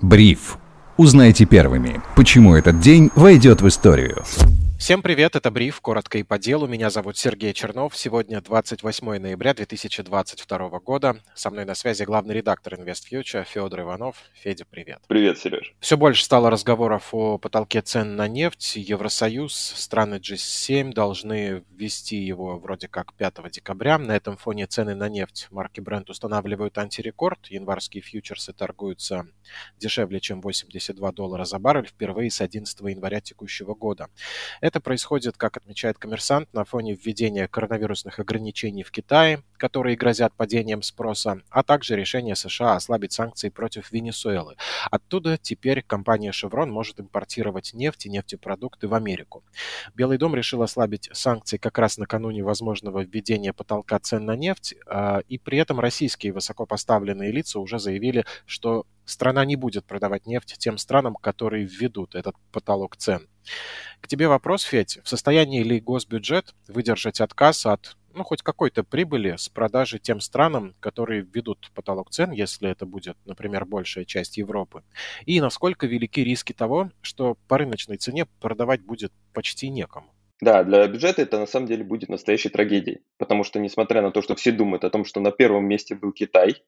Бриф. Узнайте первыми, почему этот день войдет в историю. Всем привет, это Бриф, коротко и по делу. Меня зовут Сергей Чернов. Сегодня 28 ноября 2022 года. Со мной на связи главный редактор InvestFuture Федор Иванов. Федя, привет. Привет, Сереж. Все больше стало разговоров о потолке цен на нефть. Евросоюз, страны G7 должны ввести его вроде как 5 декабря. На этом фоне цены на нефть марки Brent устанавливают антирекорд. Январские фьючерсы торгуются дешевле, чем 82 доллара за баррель впервые с 11 января текущего года. Это происходит, как отмечает коммерсант, на фоне введения коронавирусных ограничений в Китае, которые грозят падением спроса, а также решения США ослабить санкции против Венесуэлы. Оттуда теперь компания Chevron может импортировать нефть и нефтепродукты в Америку. Белый дом решил ослабить санкции как раз накануне возможного введения потолка цен на нефть, а, и при этом российские высокопоставленные лица уже заявили, что страна не будет продавать нефть тем странам, которые введут этот потолок цен. К тебе вопрос, Федь. В состоянии ли госбюджет выдержать отказ от ну, хоть какой-то прибыли с продажи тем странам, которые введут потолок цен, если это будет, например, большая часть Европы? И насколько велики риски того, что по рыночной цене продавать будет почти некому? Да, для бюджета это на самом деле будет настоящей трагедией, потому что, несмотря на то, что все думают о том, что на первом месте был Китай,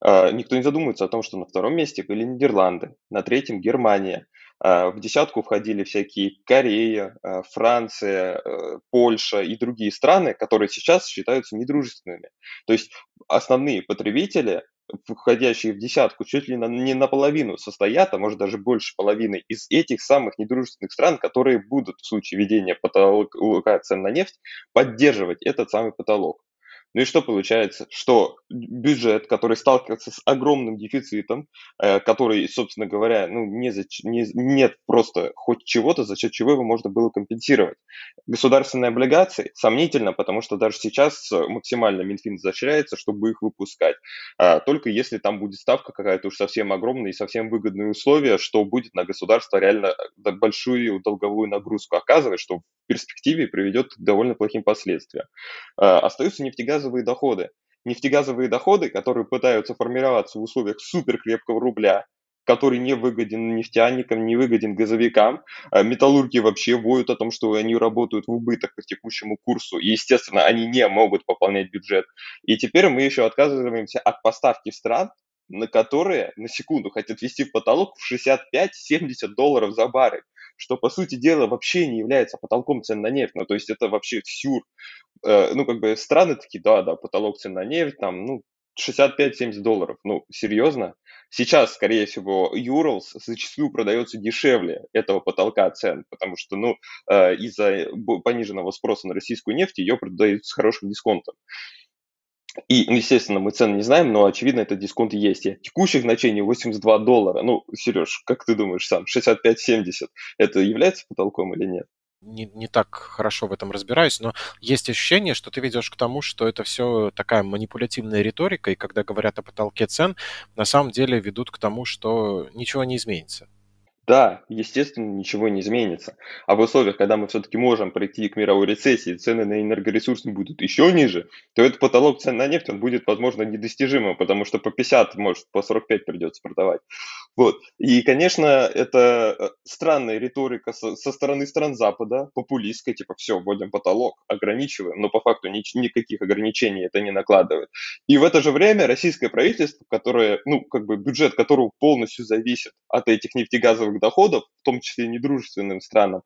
а, никто не задумывается о том, что на втором месте были Нидерланды, на третьем Германия, а, в десятку входили всякие Корея, а, Франция, э, Польша и другие страны, которые сейчас считаются недружественными. То есть основные потребители входящие в десятку, чуть ли не наполовину состоят, а может даже больше половины из этих самых недружественных стран, которые будут в случае ведения потолка цен на нефть поддерживать этот самый потолок. Ну и что получается? Что бюджет, который сталкивается с огромным дефицитом, э, который, собственно говоря, ну, не за, не, нет просто хоть чего-то, за счет чего его можно было компенсировать. Государственные облигации сомнительно, потому что даже сейчас максимально Минфин изощряется, чтобы их выпускать. А, только если там будет ставка какая-то уж совсем огромная и совсем выгодные условия, что будет на государство реально э, большую долговую нагрузку оказывать, что в перспективе приведет к довольно плохим последствиям. Остаются нефтегазовые нефтегазовые доходы. Нефтегазовые доходы, которые пытаются формироваться в условиях суперкрепкого рубля, который не выгоден нефтяникам, не выгоден газовикам. А металлурги вообще воют о том, что они работают в убыток по текущему курсу, и, естественно, они не могут пополнять бюджет. И теперь мы еще отказываемся от поставки стран, на которые, на секунду, хотят ввести в потолок в 65-70 долларов за баррель что, по сути дела, вообще не является потолком цен на нефть. Ну, то есть это вообще сюр. Э, ну, как бы страны такие, да, да, потолок цен на нефть, там, ну, 65-70 долларов. Ну, серьезно? Сейчас, скорее всего, Urals зачастую продается дешевле этого потолка цен, потому что, ну, э, из-за пониженного спроса на российскую нефть ее продают с хорошим дисконтом. И, ну, естественно, мы цены не знаем, но, очевидно, этот дисконт есть. И текущих значений 82 доллара. Ну, Сереж, как ты думаешь сам, 65-70, это является потолком или нет? не, не так хорошо в этом разбираюсь, но есть ощущение, что ты ведешь к тому, что это все такая манипулятивная риторика, и когда говорят о потолке цен, на самом деле ведут к тому, что ничего не изменится. Да, естественно, ничего не изменится. А в условиях, когда мы все-таки можем прийти к мировой рецессии, цены на энергоресурсы будут еще ниже, то этот потолок цен на нефть, он будет, возможно, недостижимым, потому что по 50, может, по 45 придется продавать. Вот. И, конечно, это э, странная риторика со, стороны стран Запада, популистская, типа, все, вводим потолок, ограничиваем, но по факту ни, никаких ограничений это не накладывает. И в это же время российское правительство, которое, ну, как бы бюджет которого полностью зависит от этих нефтегазовых доходов, в том числе недружественным странам,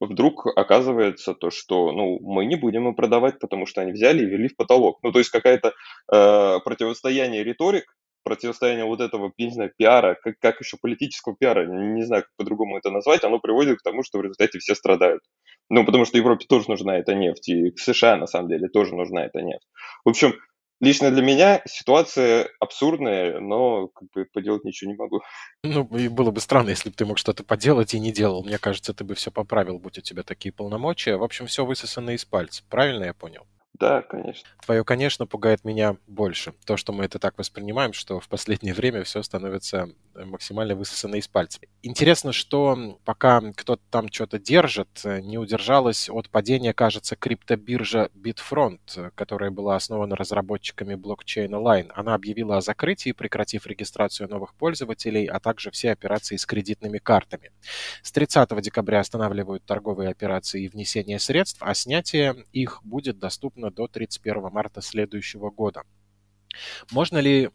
вдруг оказывается то, что ну, мы не будем им продавать, потому что они взяли и ввели в потолок. Ну, то есть какое-то э, противостояние риторик, противостояние вот этого, не знаю, пиара, как, как еще политического пиара, не знаю, как по-другому это назвать, оно приводит к тому, что в результате все страдают. Ну, потому что Европе тоже нужна эта нефть, и США, на самом деле, тоже нужна эта нефть. В общем, Лично для меня ситуация абсурдная, но как бы поделать ничего не могу. Ну, и было бы странно, если бы ты мог что-то поделать и не делал. Мне кажется, ты бы все поправил, будь у тебя такие полномочия. В общем, все высосано из пальца. Правильно я понял? Да, конечно. Твое, конечно, пугает меня больше. То, что мы это так воспринимаем, что в последнее время все становится максимально высосано из пальца. Интересно, что пока кто-то там что-то держит, не удержалась от падения, кажется, криптобиржа Bitfront, которая была основана разработчиками блокчейна Line. Она объявила о закрытии, прекратив регистрацию новых пользователей, а также все операции с кредитными картами. С 30 декабря останавливают торговые операции и внесение средств, а снятие их будет доступно до 31 марта следующего года. Можно ли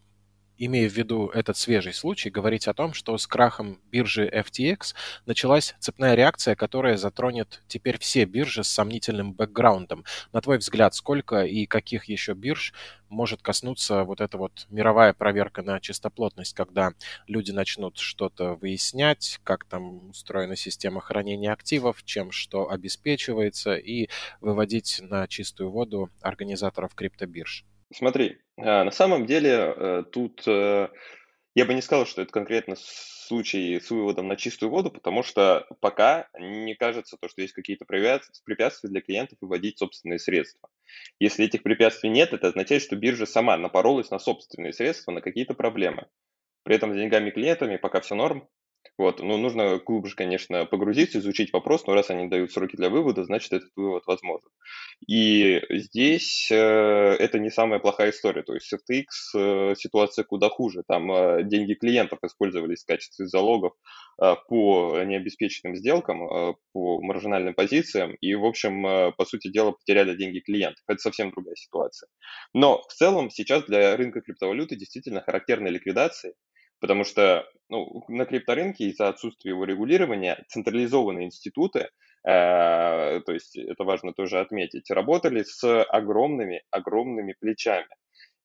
имея в виду этот свежий случай, говорить о том, что с крахом биржи FTX началась цепная реакция, которая затронет теперь все биржи с сомнительным бэкграундом. На твой взгляд, сколько и каких еще бирж может коснуться вот эта вот мировая проверка на чистоплотность, когда люди начнут что-то выяснять, как там устроена система хранения активов, чем что обеспечивается, и выводить на чистую воду организаторов криптобирж? Смотри, а, на самом деле э, тут э, я бы не сказал, что это конкретно случай с выводом на чистую воду, потому что пока не кажется то, что есть какие-то препятствия для клиентов выводить собственные средства. Если этих препятствий нет, это означает, что биржа сама напоролась на собственные средства, на какие-то проблемы. При этом с деньгами клиентами пока все норм, вот, ну, нужно глубже, конечно, погрузиться, изучить вопрос, но раз они дают сроки для вывода, значит, этот вывод возможен. И здесь э, это не самая плохая история. То есть FTX э, ситуация куда хуже. Там э, деньги клиентов использовались в качестве залогов э, по необеспеченным сделкам, э, по маржинальным позициям, и, в общем, э, по сути дела, потеряли деньги клиентов. Это совсем другая ситуация. Но в целом сейчас для рынка криптовалюты действительно характерны ликвидации, Потому что ну, на крипторынке из-за отсутствия его регулирования централизованные институты, э, то есть это важно тоже отметить, работали с огромными, огромными плечами.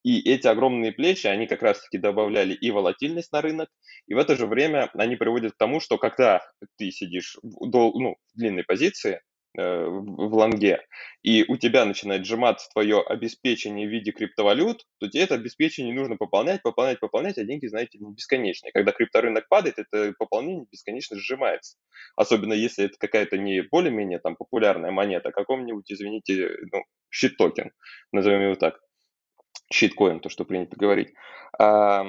И эти огромные плечи, они как раз-таки добавляли и волатильность на рынок, и в это же время они приводят к тому, что когда ты сидишь в, ну, в длинной позиции, в лонге, и у тебя начинает сжиматься твое обеспечение в виде криптовалют, то тебе это обеспечение нужно пополнять, пополнять, пополнять, а деньги, знаете, не бесконечные. Когда крипторынок падает, это пополнение бесконечно сжимается. Особенно если это какая-то не более-менее там популярная монета, а каком-нибудь, извините, ну, щит-токен, назовем его так. Щиткоин, то, что принято говорить. А,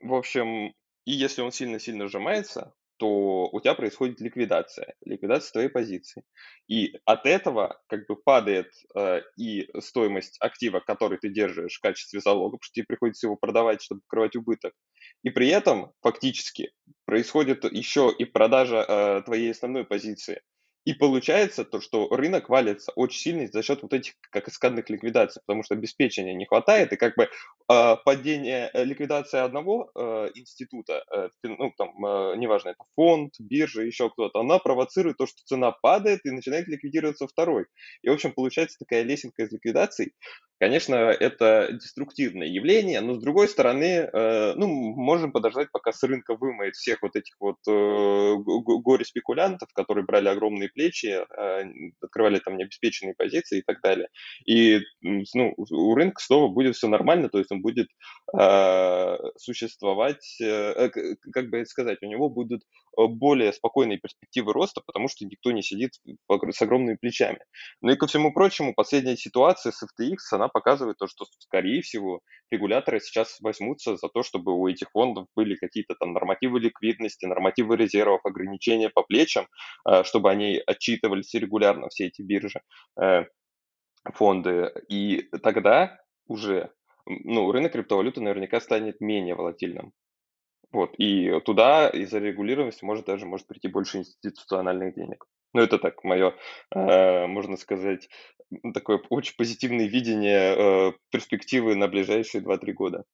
в общем, и если он сильно-сильно сжимается, то у тебя происходит ликвидация, ликвидация твоей позиции. И от этого как бы падает э, и стоимость актива, который ты держишь в качестве залога, потому что тебе приходится его продавать, чтобы покрывать убыток. И при этом фактически происходит еще и продажа э, твоей основной позиции. И получается то, что рынок валится очень сильно за счет вот этих как каскадных ликвидаций, потому что обеспечения не хватает, и как бы э, падение, ликвидация одного э, института, э, ну там, э, неважно, это фонд, биржа, еще кто-то, она провоцирует то, что цена падает и начинает ликвидироваться второй. И, в общем, получается такая лесенка из ликвидаций. Конечно, это деструктивное явление, но с другой стороны, э, ну, можем подождать, пока с рынка вымоет всех вот этих вот э, горе-спекулянтов, которые брали огромные плечи, э, открывали там необеспеченные позиции и так далее. И ну, у рынка снова будет все нормально, то есть он будет э, существовать, э, как бы сказать, у него будут более спокойные перспективы роста, потому что никто не сидит с огромными плечами. Ну и ко всему прочему, последняя ситуация с FTX, она показывает то, что, скорее всего, регуляторы сейчас возьмутся за то, чтобы у этих фондов были какие-то там нормативы ликвидности, нормативы резервов, ограничения по плечам, э, чтобы они отчитывались регулярно, все эти биржи, э, фонды. И тогда уже ну, рынок криптовалюты наверняка станет менее волатильным. Вот, и туда из-за регулированности может даже может прийти больше институциональных денег. Ну, это так, мое, э, можно сказать, такое очень позитивное видение э, перспективы на ближайшие 2-3 года.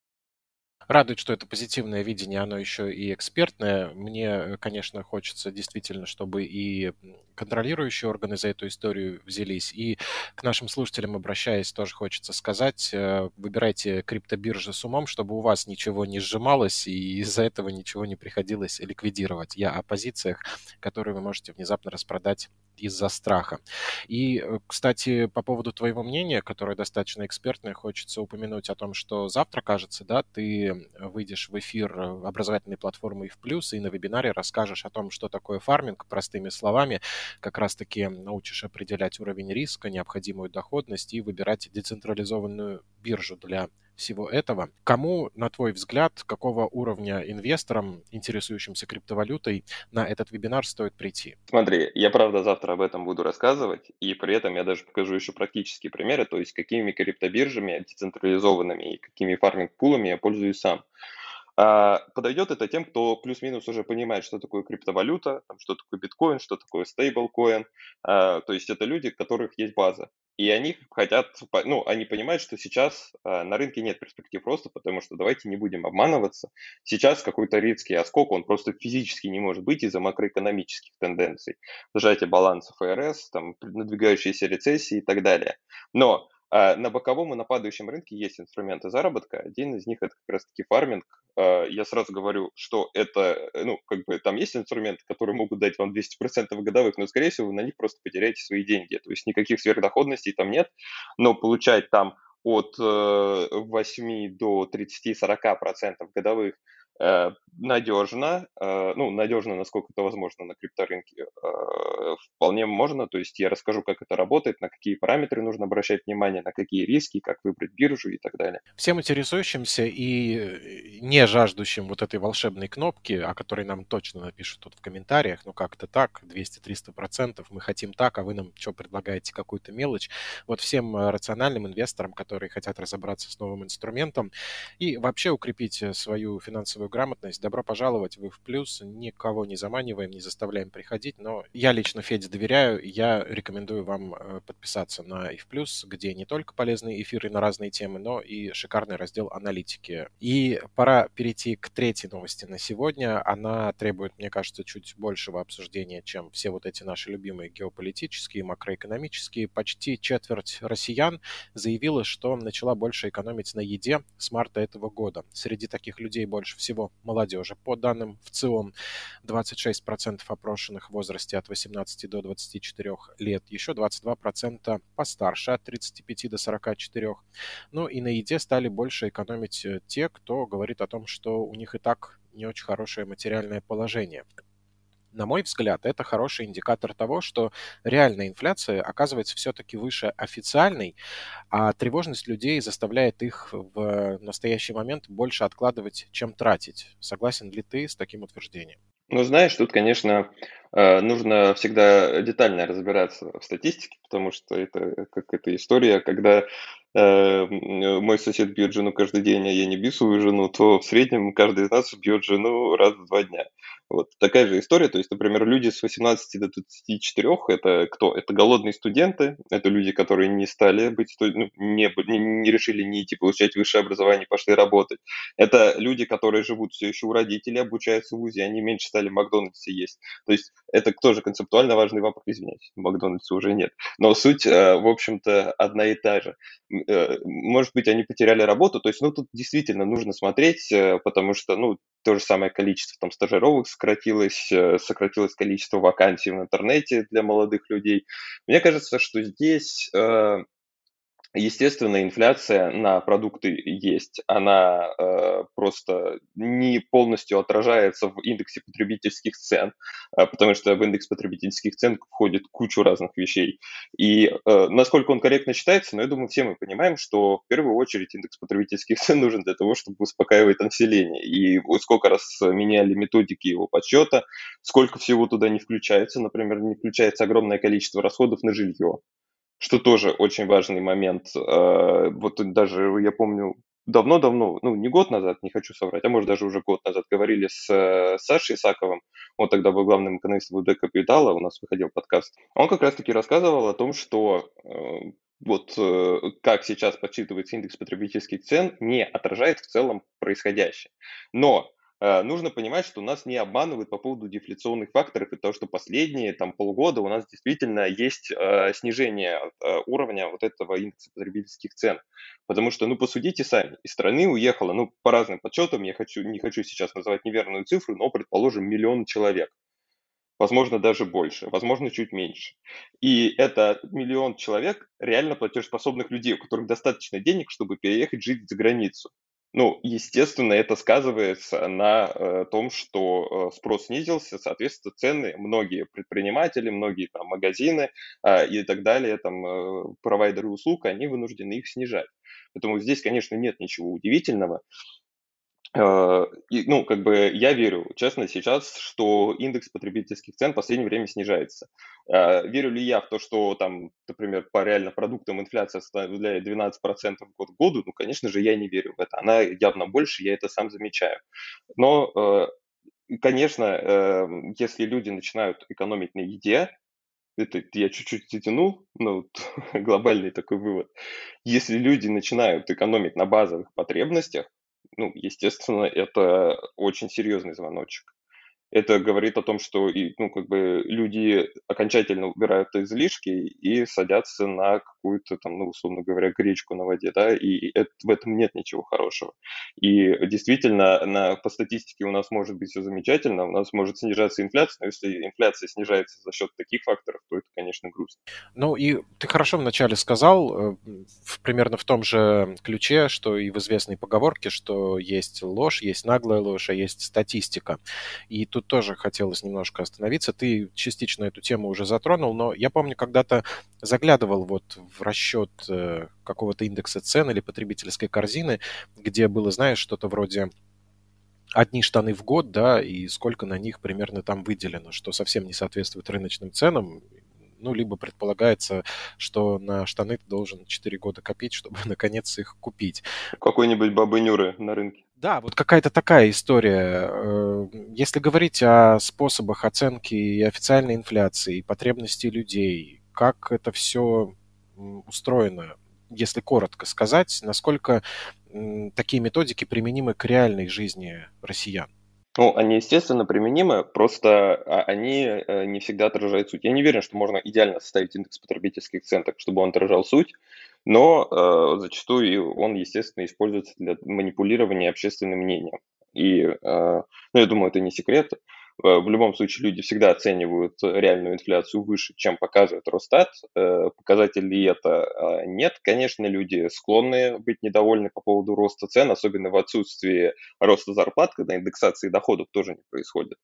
Радует, что это позитивное видение, оно еще и экспертное. Мне, конечно, хочется действительно, чтобы и контролирующие органы за эту историю взялись. И к нашим слушателям, обращаясь, тоже хочется сказать, э, выбирайте криптобиржи с умом, чтобы у вас ничего не сжималось и из-за этого ничего не приходилось ликвидировать. Я о позициях, которые вы можете внезапно распродать из-за страха. И, э, кстати, по поводу твоего мнения, которое достаточно экспертное, хочется упомянуть о том, что завтра, кажется, да, ты выйдешь в эфир э, образовательной платформы в плюс и на вебинаре расскажешь о том, что такое фарминг, простыми словами, как раз-таки научишь определять уровень риска, необходимую доходность и выбирать децентрализованную биржу для всего этого. Кому, на твой взгляд, какого уровня инвесторам, интересующимся криптовалютой, на этот вебинар стоит прийти? Смотри, я правда завтра об этом буду рассказывать, и при этом я даже покажу еще практические примеры, то есть какими криптобиржами децентрализованными и какими фарминг-пулами я пользуюсь сам. А, подойдет это тем, кто плюс-минус уже понимает, что такое криптовалюта, что такое биткоин, что такое стейблкоин. А, то есть это люди, у которых есть база. И они хотят, ну, они понимают, что сейчас а, на рынке нет перспектив роста, потому что давайте не будем обманываться. Сейчас какой-то резкий оскок, он просто физически не может быть из-за макроэкономических тенденций. Сжатие баланса ФРС, там, надвигающиеся рецессии и так далее. Но на боковом и на падающем рынке есть инструменты заработка. Один из них это как раз-таки фарминг. А, я сразу говорю, что это, ну, как бы там есть инструменты, которые могут дать вам 200% годовых, но, скорее всего, вы на них просто потеряете свои деньги. То есть никаких сверхдоходностей там нет, но получать там от 8 э, до 30-40% годовых Э, надежно, э, ну, надежно, насколько это возможно на крипторынке, э, вполне можно, то есть я расскажу, как это работает, на какие параметры нужно обращать внимание, на какие риски, как выбрать биржу и так далее. Всем интересующимся и не жаждущим вот этой волшебной кнопки, о которой нам точно напишут тут в комментариях, ну как-то так, 200-300%, мы хотим так, а вы нам что предлагаете, какую-то мелочь. Вот всем рациональным инвесторам, которые хотят разобраться с новым инструментом и вообще укрепить свою финансовую финансовую грамотность. Добро пожаловать в их плюс. Никого не заманиваем, не заставляем приходить, но я лично Феде доверяю, я рекомендую вам э, подписаться на их плюс, где не только полезные эфиры на разные темы, но и шикарный раздел аналитики. И пора перейти к третьей новости на сегодня. Она требует, мне кажется, чуть большего обсуждения, чем все вот эти наши любимые геополитические, макроэкономические. Почти четверть россиян заявила, что начала больше экономить на еде с марта этого года. Среди таких людей больше всего всего молодежи. По данным в ЦИОМ, 26% опрошенных в возрасте от 18 до 24 лет, еще 22% постарше, от 35 до 44. Ну и на еде стали больше экономить э, те, кто говорит о том, что у них и так не очень хорошее материальное положение на мой взгляд, это хороший индикатор того, что реальная инфляция оказывается все-таки выше официальной, а тревожность людей заставляет их в настоящий момент больше откладывать, чем тратить. Согласен ли ты с таким утверждением? Ну, знаешь, тут, конечно, э, нужно всегда детально разбираться в статистике, потому что это как эта история, когда э, мой сосед бьет жену каждый день, а я не бью свою жену, то в среднем каждый из нас бьет жену раз в два дня. Вот такая же история. То есть, например, люди с 18 до 24 это кто? Это голодные студенты, это люди, которые не стали быть, ну, не, не, решили не идти получать высшее образование, пошли работать. Это люди, которые живут все еще у родителей, обучаются в ВУЗе, они меньше стали Макдональдсе есть. То есть это тоже концептуально важный вопрос. Извиняюсь, в Макдональдсе уже нет. Но суть, э, в общем-то, одна и та же. Э, может быть, они потеряли работу. То есть, ну, тут действительно нужно смотреть, э, потому что, ну, то же самое количество там стажировок сократилось, э, сократилось количество вакансий в интернете для молодых людей. Мне кажется, что здесь э, Естественно, инфляция на продукты есть. Она э, просто не полностью отражается в индексе потребительских цен, э, потому что в индекс потребительских цен входит кучу разных вещей. И э, насколько он корректно считается, ну, я думаю, все мы понимаем, что в первую очередь индекс потребительских цен нужен для того, чтобы успокаивать население. И сколько раз меняли методики его подсчета, сколько всего туда не включается. Например, не включается огромное количество расходов на жилье что тоже очень важный момент. Э, вот даже я помню, давно-давно, ну, не год назад, не хочу соврать, а может даже уже год назад говорили с э, Сашей Исаковым, он тогда был главным экономистом ВД Капитала, у нас выходил подкаст. Он как раз-таки рассказывал о том, что э, вот как сейчас подсчитывается индекс потребительских цен, не отражает в целом происходящее. Но нужно понимать, что нас не обманывают по поводу дефляционных факторов и того, что последние там, полгода у нас действительно есть э, снижение э, уровня вот этого индекса потребительских цен. Потому что, ну, посудите сами, из страны уехало, ну, по разным подсчетам, я хочу, не хочу сейчас называть неверную цифру, но, предположим, миллион человек. Возможно, даже больше, возможно, чуть меньше. И это миллион человек реально платежеспособных людей, у которых достаточно денег, чтобы переехать жить за границу. Ну, естественно, это сказывается на э, том, что э, спрос снизился, соответственно, цены, многие предприниматели, многие там магазины э, и так далее, там э, провайдеры услуг, они вынуждены их снижать. Поэтому здесь, конечно, нет ничего удивительного. Э, и, ну, как бы я верю, честно, сейчас, что индекс потребительских цен в последнее время снижается. Э, верю ли я в то, что там, например, по реально продуктам инфляция составляет 12% год к году? Ну, конечно же, я не верю в это. Она явно больше, я это сам замечаю. Но, э, конечно, если люди начинают экономить на еде, это я чуть-чуть затянул, но глобальный такой вывод. Если люди начинают экономить на базовых потребностях, ну, естественно, это очень серьезный звоночек это говорит о том, что ну, как бы люди окончательно убирают излишки и садятся на какую-то там, ну, условно говоря, гречку на воде, да, и это, в этом нет ничего хорошего. И действительно, на, по статистике у нас может быть все замечательно, у нас может снижаться инфляция, но если инфляция снижается за счет таких факторов, то это, конечно, грустно. Ну и ты хорошо вначале сказал, э, примерно в том же ключе, что и в известной поговорке, что есть ложь, есть наглая ложь, а есть статистика. И тут тоже хотелось немножко остановиться. Ты частично эту тему уже затронул, но я помню, когда-то заглядывал вот в расчет э, какого-то индекса цен или потребительской корзины, где было, знаешь, что-то вроде одни штаны в год, да, и сколько на них примерно там выделено, что совсем не соответствует рыночным ценам. Ну, либо предполагается, что на штаны ты должен 4 года копить, чтобы наконец их купить. Какой-нибудь бабы Нюры на рынке. Да, вот какая-то такая история. Э, если говорить о способах оценки и официальной инфляции, и потребностей людей, как это все устроено, если коротко сказать, насколько такие методики применимы к реальной жизни россиян? Ну, они, естественно, применимы, просто а, они э, не всегда отражают суть. Я не уверен, что можно идеально составить индекс потребительских цен так, чтобы он отражал суть, но э, зачастую он, естественно, используется для манипулирования общественным мнением. И, э, ну, я думаю, это не секрет. Э, в любом случае люди всегда оценивают реальную инфляцию выше, чем показывает Росстат. Э, это э, нет. Конечно, люди склонны быть недовольны по поводу роста цен, особенно в отсутствии роста зарплат, когда индексации доходов тоже не происходит.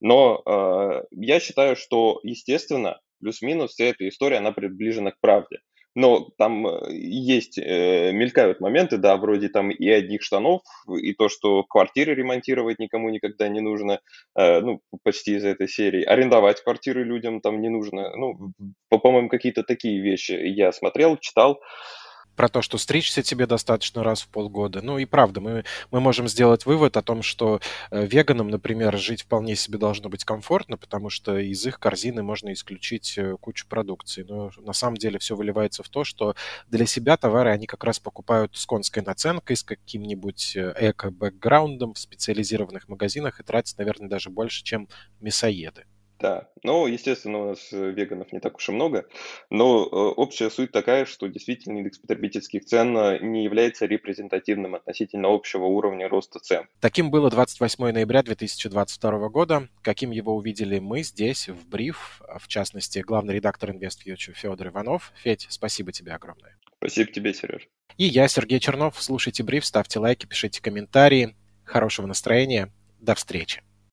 Но я считаю, что, естественно, плюс-минус вся эта история, она приближена к правде но там э, есть, э, мелькают моменты, да, вроде там и одних штанов, и то, что квартиры ремонтировать никому никогда не нужно, э, ну, почти из этой серии. Арендовать квартиры людям там не нужно. Ну, по-моему, какие-то такие вещи я смотрел, читал про то, что стричься тебе достаточно раз в полгода. Ну и правда, мы, мы можем сделать вывод о том, что э, веганам, например, жить вполне себе должно быть комфортно, потому что из их корзины можно исключить э, кучу продукции. Но на самом деле все выливается в то, что для себя товары они как раз покупают с конской наценкой, с каким-нибудь э, эко-бэкграундом в специализированных магазинах и тратят, наверное, даже больше, чем мясоеды. Да, ну, естественно, у нас э, веганов не так уж и много, но э, общая суть такая, что действительно индекс потребительских цен э, не является репрезентативным относительно общего уровня роста цен. Таким было 28 ноября 2022 года. Каким его увидели мы здесь, в Бриф, в частности, главный редактор InvestFuture Федор Иванов. Федь, спасибо тебе огромное. Спасибо тебе, Сереж. И я, Сергей Чернов. Слушайте Бриф, ставьте лайки, пишите комментарии. Хорошего настроения. До встречи.